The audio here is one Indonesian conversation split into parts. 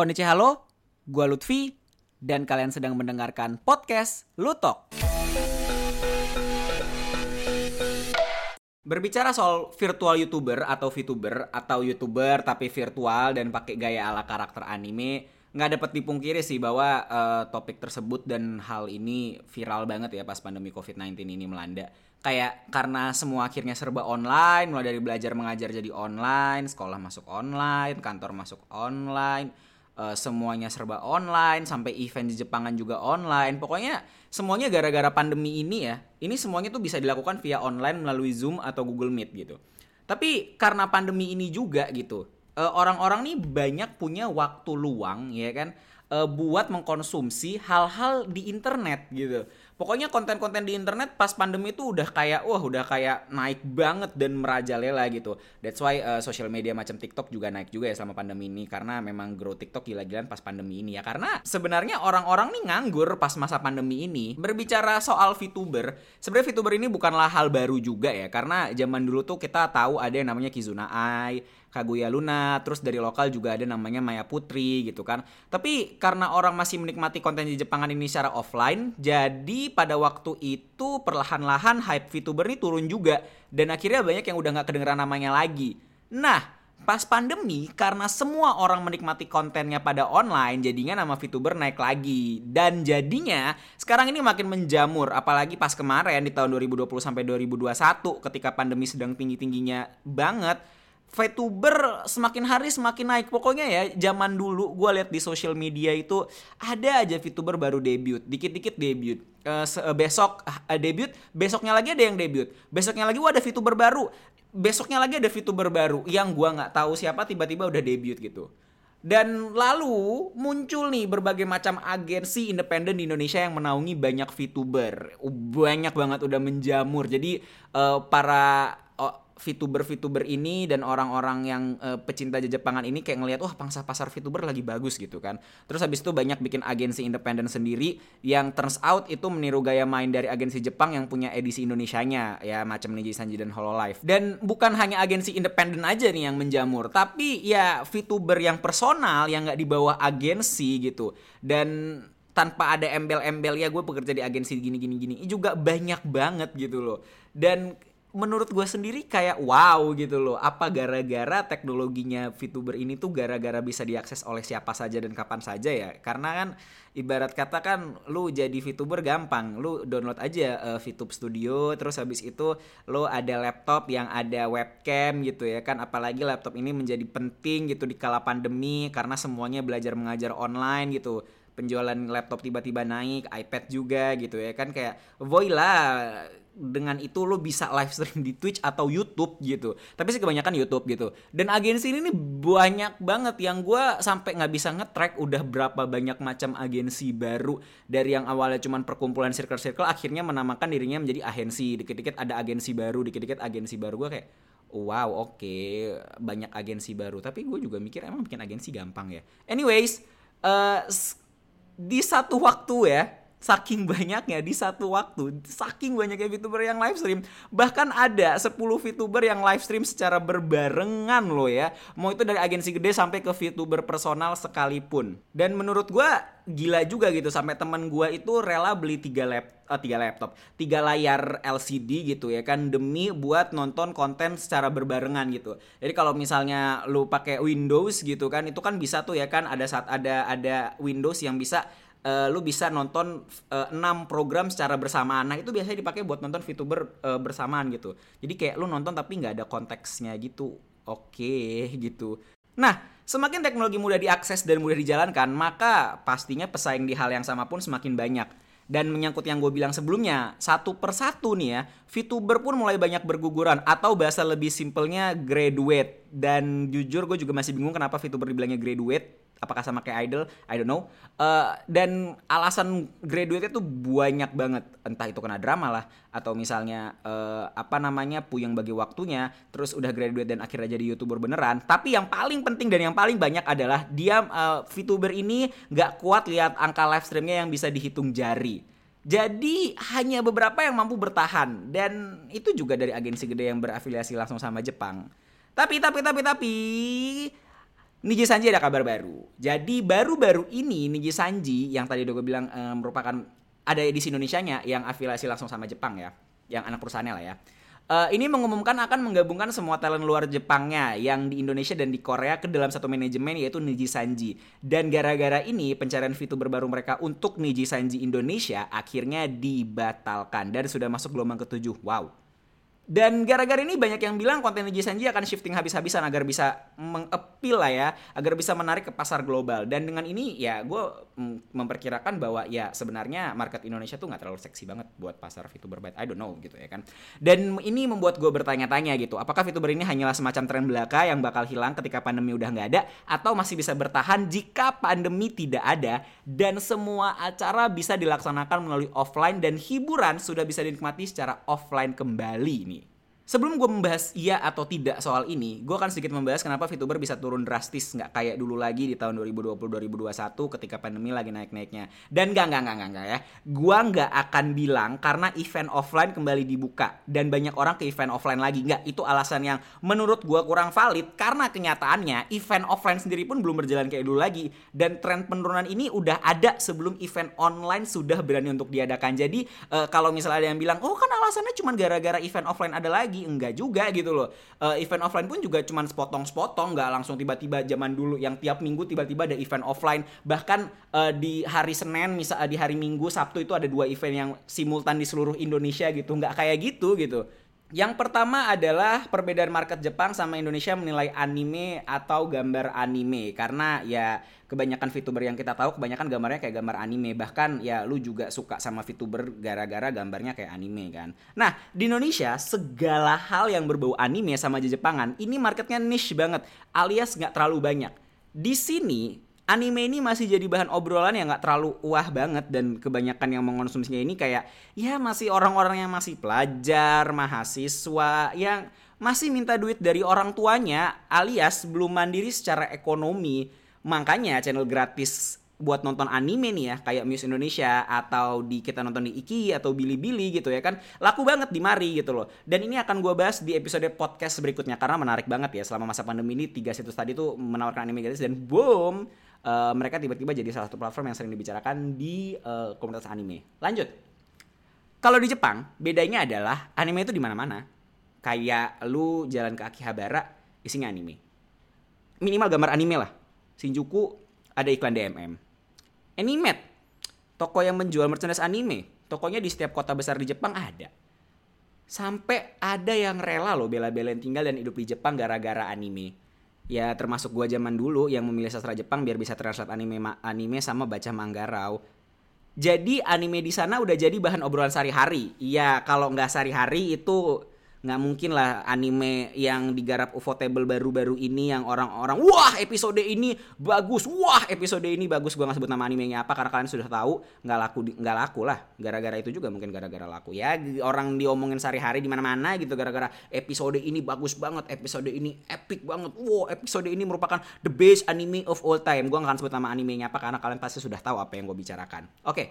Konnichi halo, gua Lutfi dan kalian sedang mendengarkan podcast Lutok. Berbicara soal virtual YouTuber atau VTuber atau YouTuber tapi virtual dan pakai gaya ala karakter anime, nggak dapat dipungkiri sih bahwa uh, topik tersebut dan hal ini viral banget ya pas pandemi COVID-19 ini melanda. Kayak karena semua akhirnya serba online, mulai dari belajar mengajar jadi online, sekolah masuk online, kantor masuk online, uh, semuanya serba online, sampai event di Jepangan juga online. Pokoknya semuanya gara-gara pandemi ini ya. Ini semuanya tuh bisa dilakukan via online melalui Zoom atau Google Meet gitu. Tapi karena pandemi ini juga gitu, uh, orang-orang nih banyak punya waktu luang ya kan uh, buat mengkonsumsi hal-hal di internet gitu. Pokoknya konten-konten di internet pas pandemi itu udah kayak wah udah kayak naik banget dan merajalela gitu. That's why uh, social media macam TikTok juga naik juga ya selama pandemi ini karena memang grow TikTok gila-gilaan pas pandemi ini ya. Karena sebenarnya orang-orang nih nganggur pas masa pandemi ini. Berbicara soal VTuber, sebenarnya VTuber ini bukanlah hal baru juga ya karena zaman dulu tuh kita tahu ada yang namanya Kizuna Ai, Kaguya Luna, terus dari lokal juga ada namanya Maya Putri gitu kan. Tapi karena orang masih menikmati konten di Jepangan ini secara offline, jadi pada waktu itu perlahan-lahan hype VTuber ini turun juga dan akhirnya banyak yang udah nggak kedengeran namanya lagi. Nah, pas pandemi karena semua orang menikmati kontennya pada online jadinya nama VTuber naik lagi dan jadinya sekarang ini makin menjamur apalagi pas kemarin di tahun 2020 sampai 2021 ketika pandemi sedang tinggi-tingginya banget VTuber semakin hari semakin naik. Pokoknya ya, zaman dulu gue lihat di sosial media itu ada aja VTuber baru debut, dikit-dikit debut. Uh, besok uh, debut, besoknya lagi ada yang debut. Besoknya lagi wah ada VTuber baru. Besoknya lagi ada VTuber baru yang gue nggak tahu siapa tiba-tiba udah debut gitu. Dan lalu muncul nih berbagai macam agensi independen di Indonesia yang menaungi banyak VTuber. Banyak banget udah menjamur. Jadi uh, para VTuber-VTuber ini dan orang-orang yang uh, pecinta Jepangan ini kayak ngelihat wah pangsa pasar VTuber lagi bagus gitu kan. Terus habis itu banyak bikin agensi independen sendiri yang turns out itu meniru gaya main dari agensi Jepang yang punya edisi Indonesianya ya macam Niji Sanji dan Hololive. Dan bukan hanya agensi independen aja nih yang menjamur, tapi ya VTuber yang personal yang nggak di bawah agensi gitu. Dan tanpa ada embel-embel ya gue bekerja di agensi gini gini gini juga banyak banget gitu loh dan menurut gue sendiri kayak wow gitu loh. Apa gara-gara teknologinya VTuber ini tuh gara-gara bisa diakses oleh siapa saja dan kapan saja ya? Karena kan ibarat kata kan lu jadi VTuber gampang. Lu download aja uh, VTube Studio terus habis itu lu ada laptop yang ada webcam gitu ya kan. Apalagi laptop ini menjadi penting gitu di kala pandemi karena semuanya belajar mengajar online gitu. Penjualan laptop tiba-tiba naik, iPad juga gitu ya kan. Kayak voila dengan itu lo bisa live stream di Twitch atau YouTube gitu. Tapi sih kebanyakan YouTube gitu. Dan agensi ini banyak banget yang gue sampai nggak bisa ngetrack udah berapa banyak macam agensi baru dari yang awalnya cuma perkumpulan circle-circle akhirnya menamakan dirinya menjadi agensi. Dikit-dikit ada agensi baru, dikit-dikit agensi baru gue kayak wow oke okay, banyak agensi baru. Tapi gue juga mikir emang bikin agensi gampang ya. Anyways, uh, di satu waktu ya saking banyaknya di satu waktu, saking banyaknya VTuber yang live stream, bahkan ada 10 VTuber yang live stream secara berbarengan loh ya. Mau itu dari agensi gede sampai ke VTuber personal sekalipun. Dan menurut gua gila juga gitu sampai teman gua itu rela beli tiga lap uh, tiga laptop, tiga layar LCD gitu ya kan demi buat nonton konten secara berbarengan gitu. Jadi kalau misalnya lu pakai Windows gitu kan itu kan bisa tuh ya kan ada saat ada ada Windows yang bisa uh, lu bisa nonton uh, 6 program secara bersamaan. Nah, itu biasanya dipakai buat nonton VTuber uh, bersamaan gitu. Jadi kayak lu nonton tapi nggak ada konteksnya gitu. Oke, okay, gitu. Nah, semakin teknologi mudah diakses dan mudah dijalankan, maka pastinya pesaing di hal yang sama pun semakin banyak. Dan menyangkut yang gue bilang sebelumnya, satu persatu nih ya, VTuber pun mulai banyak berguguran atau bahasa lebih simpelnya graduate. Dan jujur gue juga masih bingung kenapa VTuber dibilangnya graduate apakah sama kayak idol? I don't know. Uh, dan alasan graduate itu banyak banget. Entah itu kena drama lah atau misalnya uh, apa namanya puyeng bagi waktunya terus udah graduate dan akhirnya jadi youtuber beneran. Tapi yang paling penting dan yang paling banyak adalah dia uh, VTuber ini nggak kuat lihat angka live streamnya yang bisa dihitung jari. Jadi hanya beberapa yang mampu bertahan. Dan itu juga dari agensi gede yang berafiliasi langsung sama Jepang. Tapi tapi tapi tapi Niji Sanji ada kabar baru. Jadi baru-baru ini Niji Sanji yang tadi udah gue bilang eh, merupakan ada edisi Indonesia-nya yang afiliasi langsung sama Jepang ya, yang anak perusahaannya lah ya. Eh, ini mengumumkan akan menggabungkan semua talent luar Jepangnya yang di Indonesia dan di Korea ke dalam satu manajemen yaitu Niji Sanji. Dan gara-gara ini pencarian VTuber baru mereka untuk Niji Sanji Indonesia akhirnya dibatalkan dan sudah masuk gelombang ketujuh. Wow. Dan gara-gara ini banyak yang bilang konten Niji Sanji akan shifting habis-habisan agar bisa mengepil lah ya, agar bisa menarik ke pasar global. Dan dengan ini ya gue mm, memperkirakan bahwa ya sebenarnya market Indonesia tuh nggak terlalu seksi banget buat pasar VTuber but I don't know gitu ya kan. Dan ini membuat gue bertanya-tanya gitu, apakah VTuber ini hanyalah semacam tren belaka yang bakal hilang ketika pandemi udah nggak ada, atau masih bisa bertahan jika pandemi tidak ada dan semua acara bisa dilaksanakan melalui offline dan hiburan sudah bisa dinikmati secara offline kembali nih. Sebelum gue membahas iya atau tidak soal ini, gue akan sedikit membahas kenapa VTuber bisa turun drastis nggak kayak dulu lagi di tahun 2020-2021 ketika pandemi lagi naik-naiknya. Dan nggak nggak nggak nggak nggak ya, gue nggak akan bilang karena event offline kembali dibuka dan banyak orang ke event offline lagi. Nggak, itu alasan yang menurut gue kurang valid karena kenyataannya event offline sendiri pun belum berjalan kayak dulu lagi dan tren penurunan ini udah ada sebelum event online sudah berani untuk diadakan. Jadi eh, kalau misalnya ada yang bilang, oh kan alasannya cuma gara-gara event offline ada lagi enggak juga gitu loh. Uh, event offline pun juga cuman sepotong-sepotong nggak langsung tiba-tiba zaman dulu yang tiap minggu tiba-tiba ada event offline. Bahkan uh, di hari Senin misal di hari Minggu Sabtu itu ada dua event yang simultan di seluruh Indonesia gitu. Nggak kayak gitu gitu yang pertama adalah perbedaan market Jepang sama Indonesia menilai anime atau gambar anime karena ya kebanyakan VTuber yang kita tahu kebanyakan gambarnya kayak gambar anime bahkan ya lu juga suka sama VTuber gara-gara gambarnya kayak anime kan. Nah, di Indonesia segala hal yang berbau anime sama Jepangan ini marketnya niche banget alias nggak terlalu banyak. Di sini anime ini masih jadi bahan obrolan yang nggak terlalu wah banget dan kebanyakan yang mengonsumsinya ini kayak ya masih orang-orang yang masih pelajar, mahasiswa yang masih minta duit dari orang tuanya alias belum mandiri secara ekonomi. Makanya channel gratis buat nonton anime nih ya kayak Muse Indonesia atau di kita nonton di Iki atau Bilibili gitu ya kan laku banget di mari gitu loh. Dan ini akan gue bahas di episode podcast berikutnya karena menarik banget ya. Selama masa pandemi ini tiga situs tadi tuh menawarkan anime gratis dan boom uh, mereka tiba-tiba jadi salah satu platform yang sering dibicarakan di uh, komunitas anime. Lanjut. Kalau di Jepang, bedanya adalah anime itu di mana-mana. Kayak lu jalan ke Akihabara, isinya anime. Minimal gambar anime lah. Shinjuku ada iklan DMM. Animate, toko yang menjual merchandise anime. Tokonya di setiap kota besar di Jepang ada. Sampai ada yang rela loh bela-belain tinggal dan hidup di Jepang gara-gara anime ya termasuk gua zaman dulu yang memilih sastra Jepang biar bisa translate anime anime sama baca manga raw. Jadi anime di sana udah jadi bahan obrolan sehari-hari. Iya, kalau nggak sehari-hari itu nggak mungkin lah anime yang digarap Ufotable baru-baru ini yang orang-orang wah episode ini bagus wah episode ini bagus. Gue nggak sebut nama animenya apa karena kalian sudah tahu nggak laku nggak laku lah. Gara-gara itu juga mungkin gara-gara laku. Ya orang diomongin sehari-hari di mana-mana gitu gara-gara episode ini bagus banget episode ini epic banget. Wow episode ini merupakan the best anime of all time. Gue nggak akan sebut nama animenya apa karena kalian pasti sudah tahu apa yang gue bicarakan. Oke okay.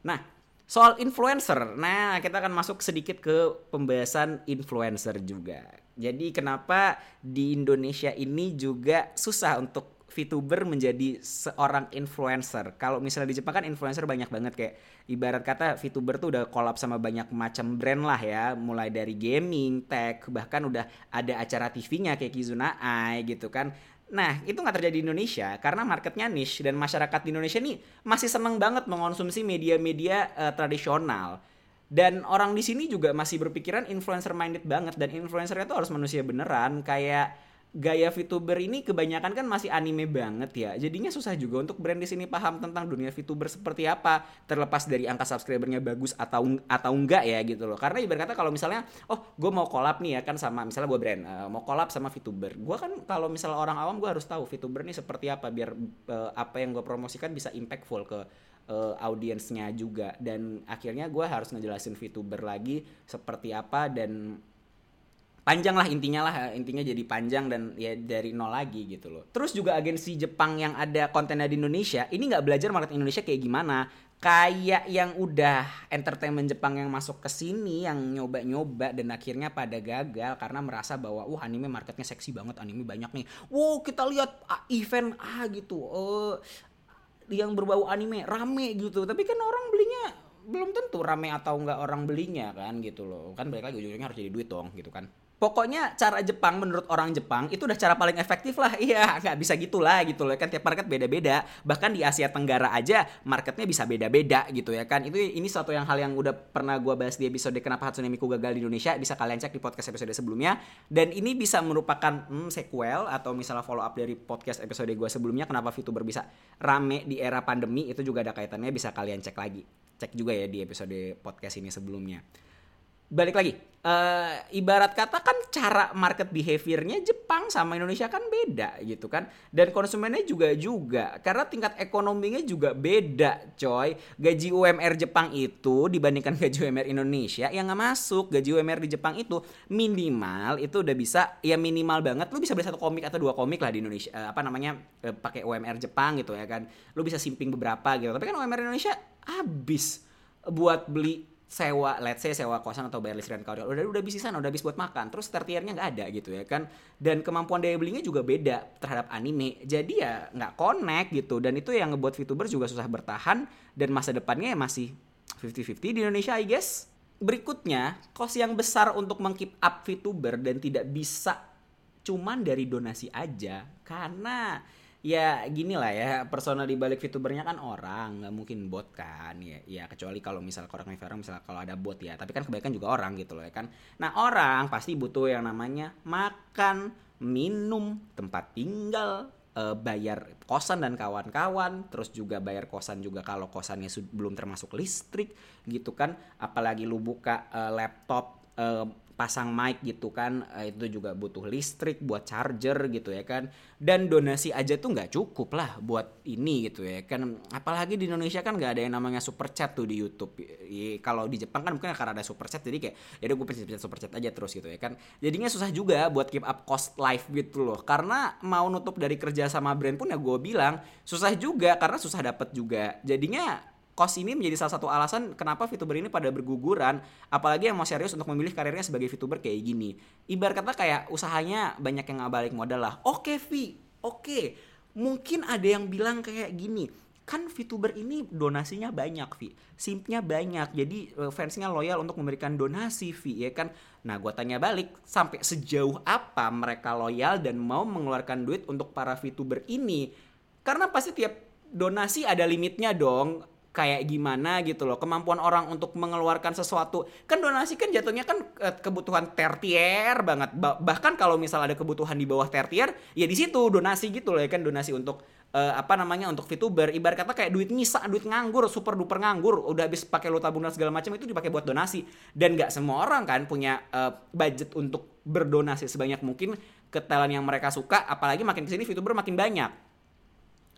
nah Soal influencer, nah kita akan masuk sedikit ke pembahasan influencer juga. Jadi kenapa di Indonesia ini juga susah untuk VTuber menjadi seorang influencer. Kalau misalnya di Jepang kan influencer banyak banget kayak ibarat kata VTuber tuh udah kolab sama banyak macam brand lah ya, mulai dari gaming, tech, bahkan udah ada acara TV-nya kayak Kizuna Ai gitu kan. Nah, itu nggak terjadi di Indonesia karena marketnya niche dan masyarakat di Indonesia nih masih seneng banget mengonsumsi media-media uh, tradisional. Dan orang di sini juga masih berpikiran influencer minded banget dan influencer itu harus manusia beneran kayak gaya VTuber ini kebanyakan kan masih anime banget ya. Jadinya susah juga untuk brand di sini paham tentang dunia VTuber seperti apa, terlepas dari angka subscribernya bagus atau atau enggak ya gitu loh. Karena ibarat kata kalau misalnya, oh gue mau collab nih ya kan sama misalnya gue brand uh, mau collab sama VTuber, gue kan kalau misalnya orang awam gue harus tahu VTuber nih seperti apa biar uh, apa yang gue promosikan bisa impactful ke uh, audiensnya juga dan akhirnya gue harus ngejelasin VTuber lagi seperti apa dan panjang lah intinya lah intinya jadi panjang dan ya dari nol lagi gitu loh. Terus juga agensi Jepang yang ada kontennya di Indonesia ini nggak belajar market Indonesia kayak gimana. Kayak yang udah entertainment Jepang yang masuk ke sini yang nyoba-nyoba dan akhirnya pada gagal karena merasa bahwa wah anime marketnya seksi banget anime banyak nih. Wow kita lihat ah, event ah gitu. Oh yang berbau anime rame gitu. Tapi kan orang belinya belum tentu rame atau enggak orang belinya kan gitu loh. Kan balik lagi ujungnya harus jadi duit dong gitu kan Pokoknya cara Jepang menurut orang Jepang itu udah cara paling efektif lah. Iya, nggak bisa gitulah gitu loh kan tiap market beda-beda. Bahkan di Asia Tenggara aja marketnya bisa beda-beda gitu ya kan. Itu ini suatu yang hal yang udah pernah gua bahas di episode kenapa Hatsune Miku gagal di Indonesia. Bisa kalian cek di podcast episode sebelumnya. Dan ini bisa merupakan hmm, sequel atau misalnya follow up dari podcast episode gua sebelumnya kenapa VTuber bisa rame di era pandemi itu juga ada kaitannya bisa kalian cek lagi. Cek juga ya di episode podcast ini sebelumnya balik lagi. Uh, ibarat kata kan cara market behaviornya Jepang sama Indonesia kan beda gitu kan. Dan konsumennya juga juga. Karena tingkat ekonominya juga beda coy. Gaji UMR Jepang itu dibandingkan gaji UMR Indonesia yang nggak masuk. Gaji UMR di Jepang itu minimal itu udah bisa ya minimal banget. Lu bisa beli satu komik atau dua komik lah di Indonesia uh, apa namanya uh, pakai UMR Jepang gitu ya kan. Lu bisa simping beberapa gitu. Tapi kan UMR Indonesia habis buat beli sewa let's say sewa kosan atau bayar listrik dan kawan udah udah di sana udah habis buat makan terus tertiernya nggak ada gitu ya kan. Dan kemampuan daya belinya juga beda terhadap anime. Jadi ya nggak connect gitu. Dan itu yang ngebuat VTuber juga susah bertahan dan masa depannya masih 50-50 di Indonesia I guess. Berikutnya kos yang besar untuk mengkeep up VTuber dan tidak bisa cuman dari donasi aja. Karena ya gini lah ya personal di balik VTubernya kan orang nggak mungkin bot kan ya ya kecuali kalau misal orang Vivera misal kalau ada bot ya tapi kan kebanyakan juga orang gitu loh ya kan. Nah orang pasti butuh yang namanya makan minum tempat tinggal e, bayar kosan dan kawan-kawan terus juga bayar kosan juga kalau kosannya belum termasuk listrik gitu kan. Apalagi lu buka e, laptop e, pasang mic gitu kan uh, itu juga butuh listrik buat charger gitu ya kan. Dan donasi aja tuh nggak cukup lah buat ini gitu ya kan. Apalagi di Indonesia kan nggak ada yang namanya super chat tuh di YouTube. Kalau di Jepang kan mungkin karena ada super chat jadi kayak ya udah gue pencet super chat aja terus gitu ya kan. Jadinya susah juga buat keep up cost life gitu loh. Karena mau nutup dari kerja sama brand pun ya gue bilang susah juga karena susah dapet juga. Jadinya kos ini menjadi salah satu alasan kenapa VTuber ini pada berguguran, apalagi yang mau serius untuk memilih karirnya sebagai VTuber kayak gini. Ibarat kata kayak usahanya banyak yang nggak balik modal lah. Oke Vi, oke. Mungkin ada yang bilang kayak gini, kan VTuber ini donasinya banyak Vi, simpnya banyak, jadi eh, fansnya loyal untuk memberikan donasi Vi, ya kan? Nah gue tanya balik, sampai sejauh apa mereka loyal dan mau mengeluarkan duit untuk para VTuber ini? Karena pasti tiap donasi ada limitnya dong kayak gimana gitu loh. Kemampuan orang untuk mengeluarkan sesuatu. Kan donasi kan jatuhnya kan eh, kebutuhan tertier banget. Bahkan kalau misal ada kebutuhan di bawah tertier ya di situ donasi gitu loh ya kan. Donasi untuk uh, apa namanya untuk VTuber. Ibarat kata kayak duit nyisa duit nganggur super duper nganggur. Udah habis pakai lo tabungan segala macam itu dipakai buat donasi. Dan nggak semua orang kan punya uh, budget untuk berdonasi sebanyak mungkin. Ke talent yang mereka suka apalagi makin ke sini VTuber makin banyak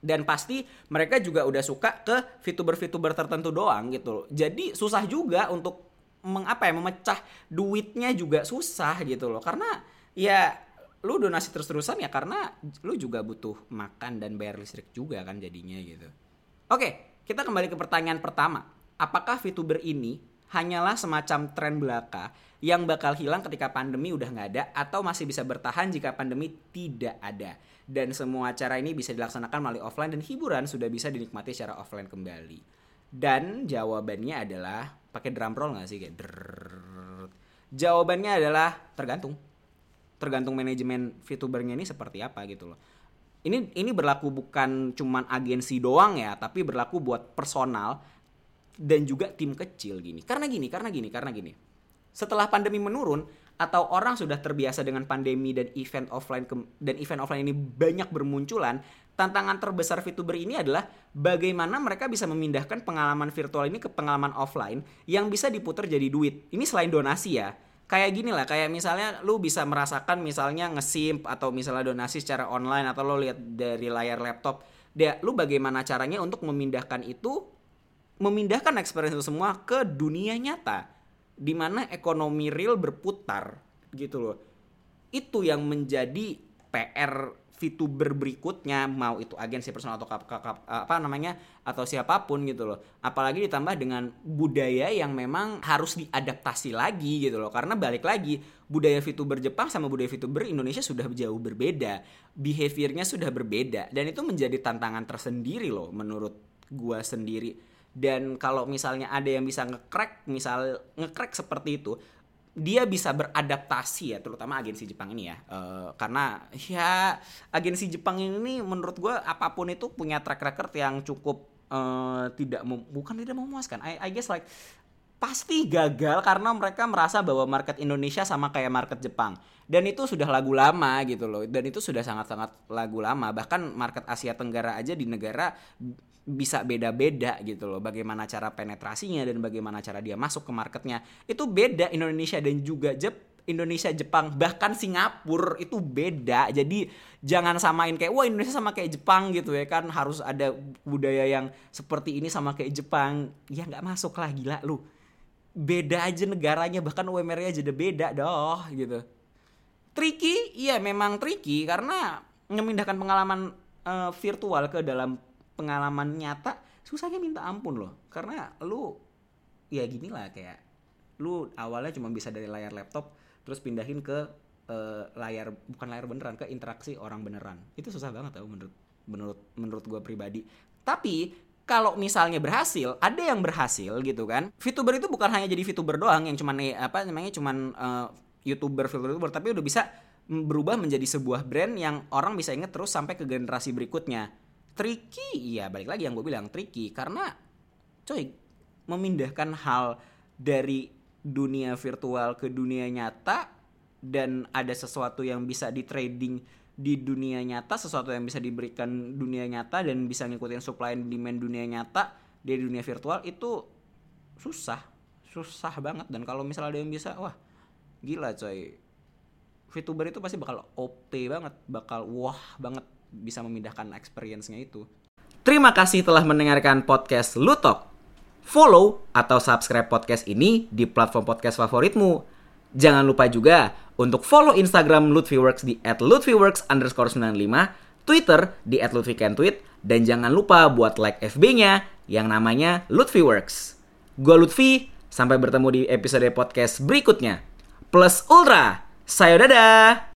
dan pasti mereka juga udah suka ke VTuber-VTuber tertentu doang gitu loh. Jadi susah juga untuk mengapa ya memecah duitnya juga susah gitu loh. Karena ya lu donasi terus-terusan ya karena lu juga butuh makan dan bayar listrik juga kan jadinya gitu. Oke, kita kembali ke pertanyaan pertama. Apakah VTuber ini hanyalah semacam tren belaka yang bakal hilang ketika pandemi udah nggak ada atau masih bisa bertahan jika pandemi tidak ada? dan semua acara ini bisa dilaksanakan melalui offline dan hiburan sudah bisa dinikmati secara offline kembali. Dan jawabannya adalah pakai drum roll nggak sih kayak. Jawabannya adalah tergantung. Tergantung manajemen VTubernya ini seperti apa gitu loh. Ini ini berlaku bukan cuman agensi doang ya, tapi berlaku buat personal dan juga tim kecil gini. Karena gini, karena gini, karena gini. Setelah pandemi menurun, atau orang sudah terbiasa dengan pandemi dan event offline dan event offline ini banyak bermunculan, tantangan terbesar VTuber ini adalah bagaimana mereka bisa memindahkan pengalaman virtual ini ke pengalaman offline yang bisa diputar jadi duit. Ini selain donasi ya. Kayak gini lah, kayak misalnya lu bisa merasakan misalnya ngesimp atau misalnya donasi secara online atau lo lihat dari layar laptop. Dia, lu bagaimana caranya untuk memindahkan itu, memindahkan experience itu semua ke dunia nyata di mana ekonomi real berputar gitu loh. Itu yang menjadi PR VTuber berikutnya mau itu agensi personal atau kap, kap, apa namanya atau siapa pun gitu loh. Apalagi ditambah dengan budaya yang memang harus diadaptasi lagi gitu loh. Karena balik lagi budaya VTuber Jepang sama budaya VTuber Indonesia sudah jauh berbeda. Behaviornya sudah berbeda. Dan itu menjadi tantangan tersendiri loh menurut gua sendiri dan kalau misalnya ada yang bisa ngecrack misal ngecrack seperti itu dia bisa beradaptasi ya terutama agensi Jepang ini ya. Uh, karena ya agensi Jepang ini menurut gue apa pun itu punya track record yang cukup uh, tidak bukan tidak memuaskan. I, I guess like pasti gagal karena mereka merasa bahwa market Indonesia sama kayak market Jepang. Dan itu sudah lagu lama gitu loh. Dan itu sudah sangat-sangat lagu lama. Bahkan market Asia Tenggara aja di negara bisa beda-beda gitu loh. Bagaimana cara penetrasinya dan bagaimana cara dia masuk ke marketnya. Itu beda Indonesia dan juga Jep Indonesia Jepang bahkan Singapura itu beda. Jadi jangan samain kayak wah Indonesia sama kayak Jepang gitu ya kan. Harus ada budaya yang seperti ini sama kayak Jepang. Ya nggak masuk lah gila lu. Beda aja negaranya bahkan UMR-nya aja beda doh gitu. Tricky? Iya memang tricky. Karena memindahkan pengalaman uh, virtual ke dalam pengalaman nyata susahnya minta ampun loh. Karena lu ya gini lah kayak lu awalnya cuma bisa dari layar laptop terus pindahin ke uh, layar bukan layar beneran ke interaksi orang beneran. Itu susah banget tau menurut menurut menurut gue pribadi. Tapi kalau misalnya berhasil, ada yang berhasil gitu kan. VTuber itu bukan hanya jadi VTuber doang yang cuman eh, apa namanya cuman uh, YouTuber, VTuber tapi udah bisa berubah menjadi sebuah brand yang orang bisa inget terus sampai ke generasi berikutnya tricky. Iya balik lagi yang gue bilang tricky. Karena coy memindahkan hal dari dunia virtual ke dunia nyata dan ada sesuatu yang bisa di trading di dunia nyata sesuatu yang bisa diberikan dunia nyata dan bisa ngikutin supply and demand dunia nyata di dunia virtual itu susah. Susah banget. Dan kalau misalnya ada yang bisa wah gila coy. VTuber itu pasti bakal OP banget bakal wah banget bisa memindahkan experience-nya itu. Terima kasih telah mendengarkan podcast Lutok. Follow atau subscribe podcast ini di platform podcast favoritmu. Jangan lupa juga untuk follow Instagram Lutfiworks di @lutfiworks underscore 95, Twitter di @lutfikentweet, dan jangan lupa buat like FB-nya yang namanya Lutfiworks. Gue Lutfi, sampai bertemu di episode podcast berikutnya. Plus Ultra, sayo dadah!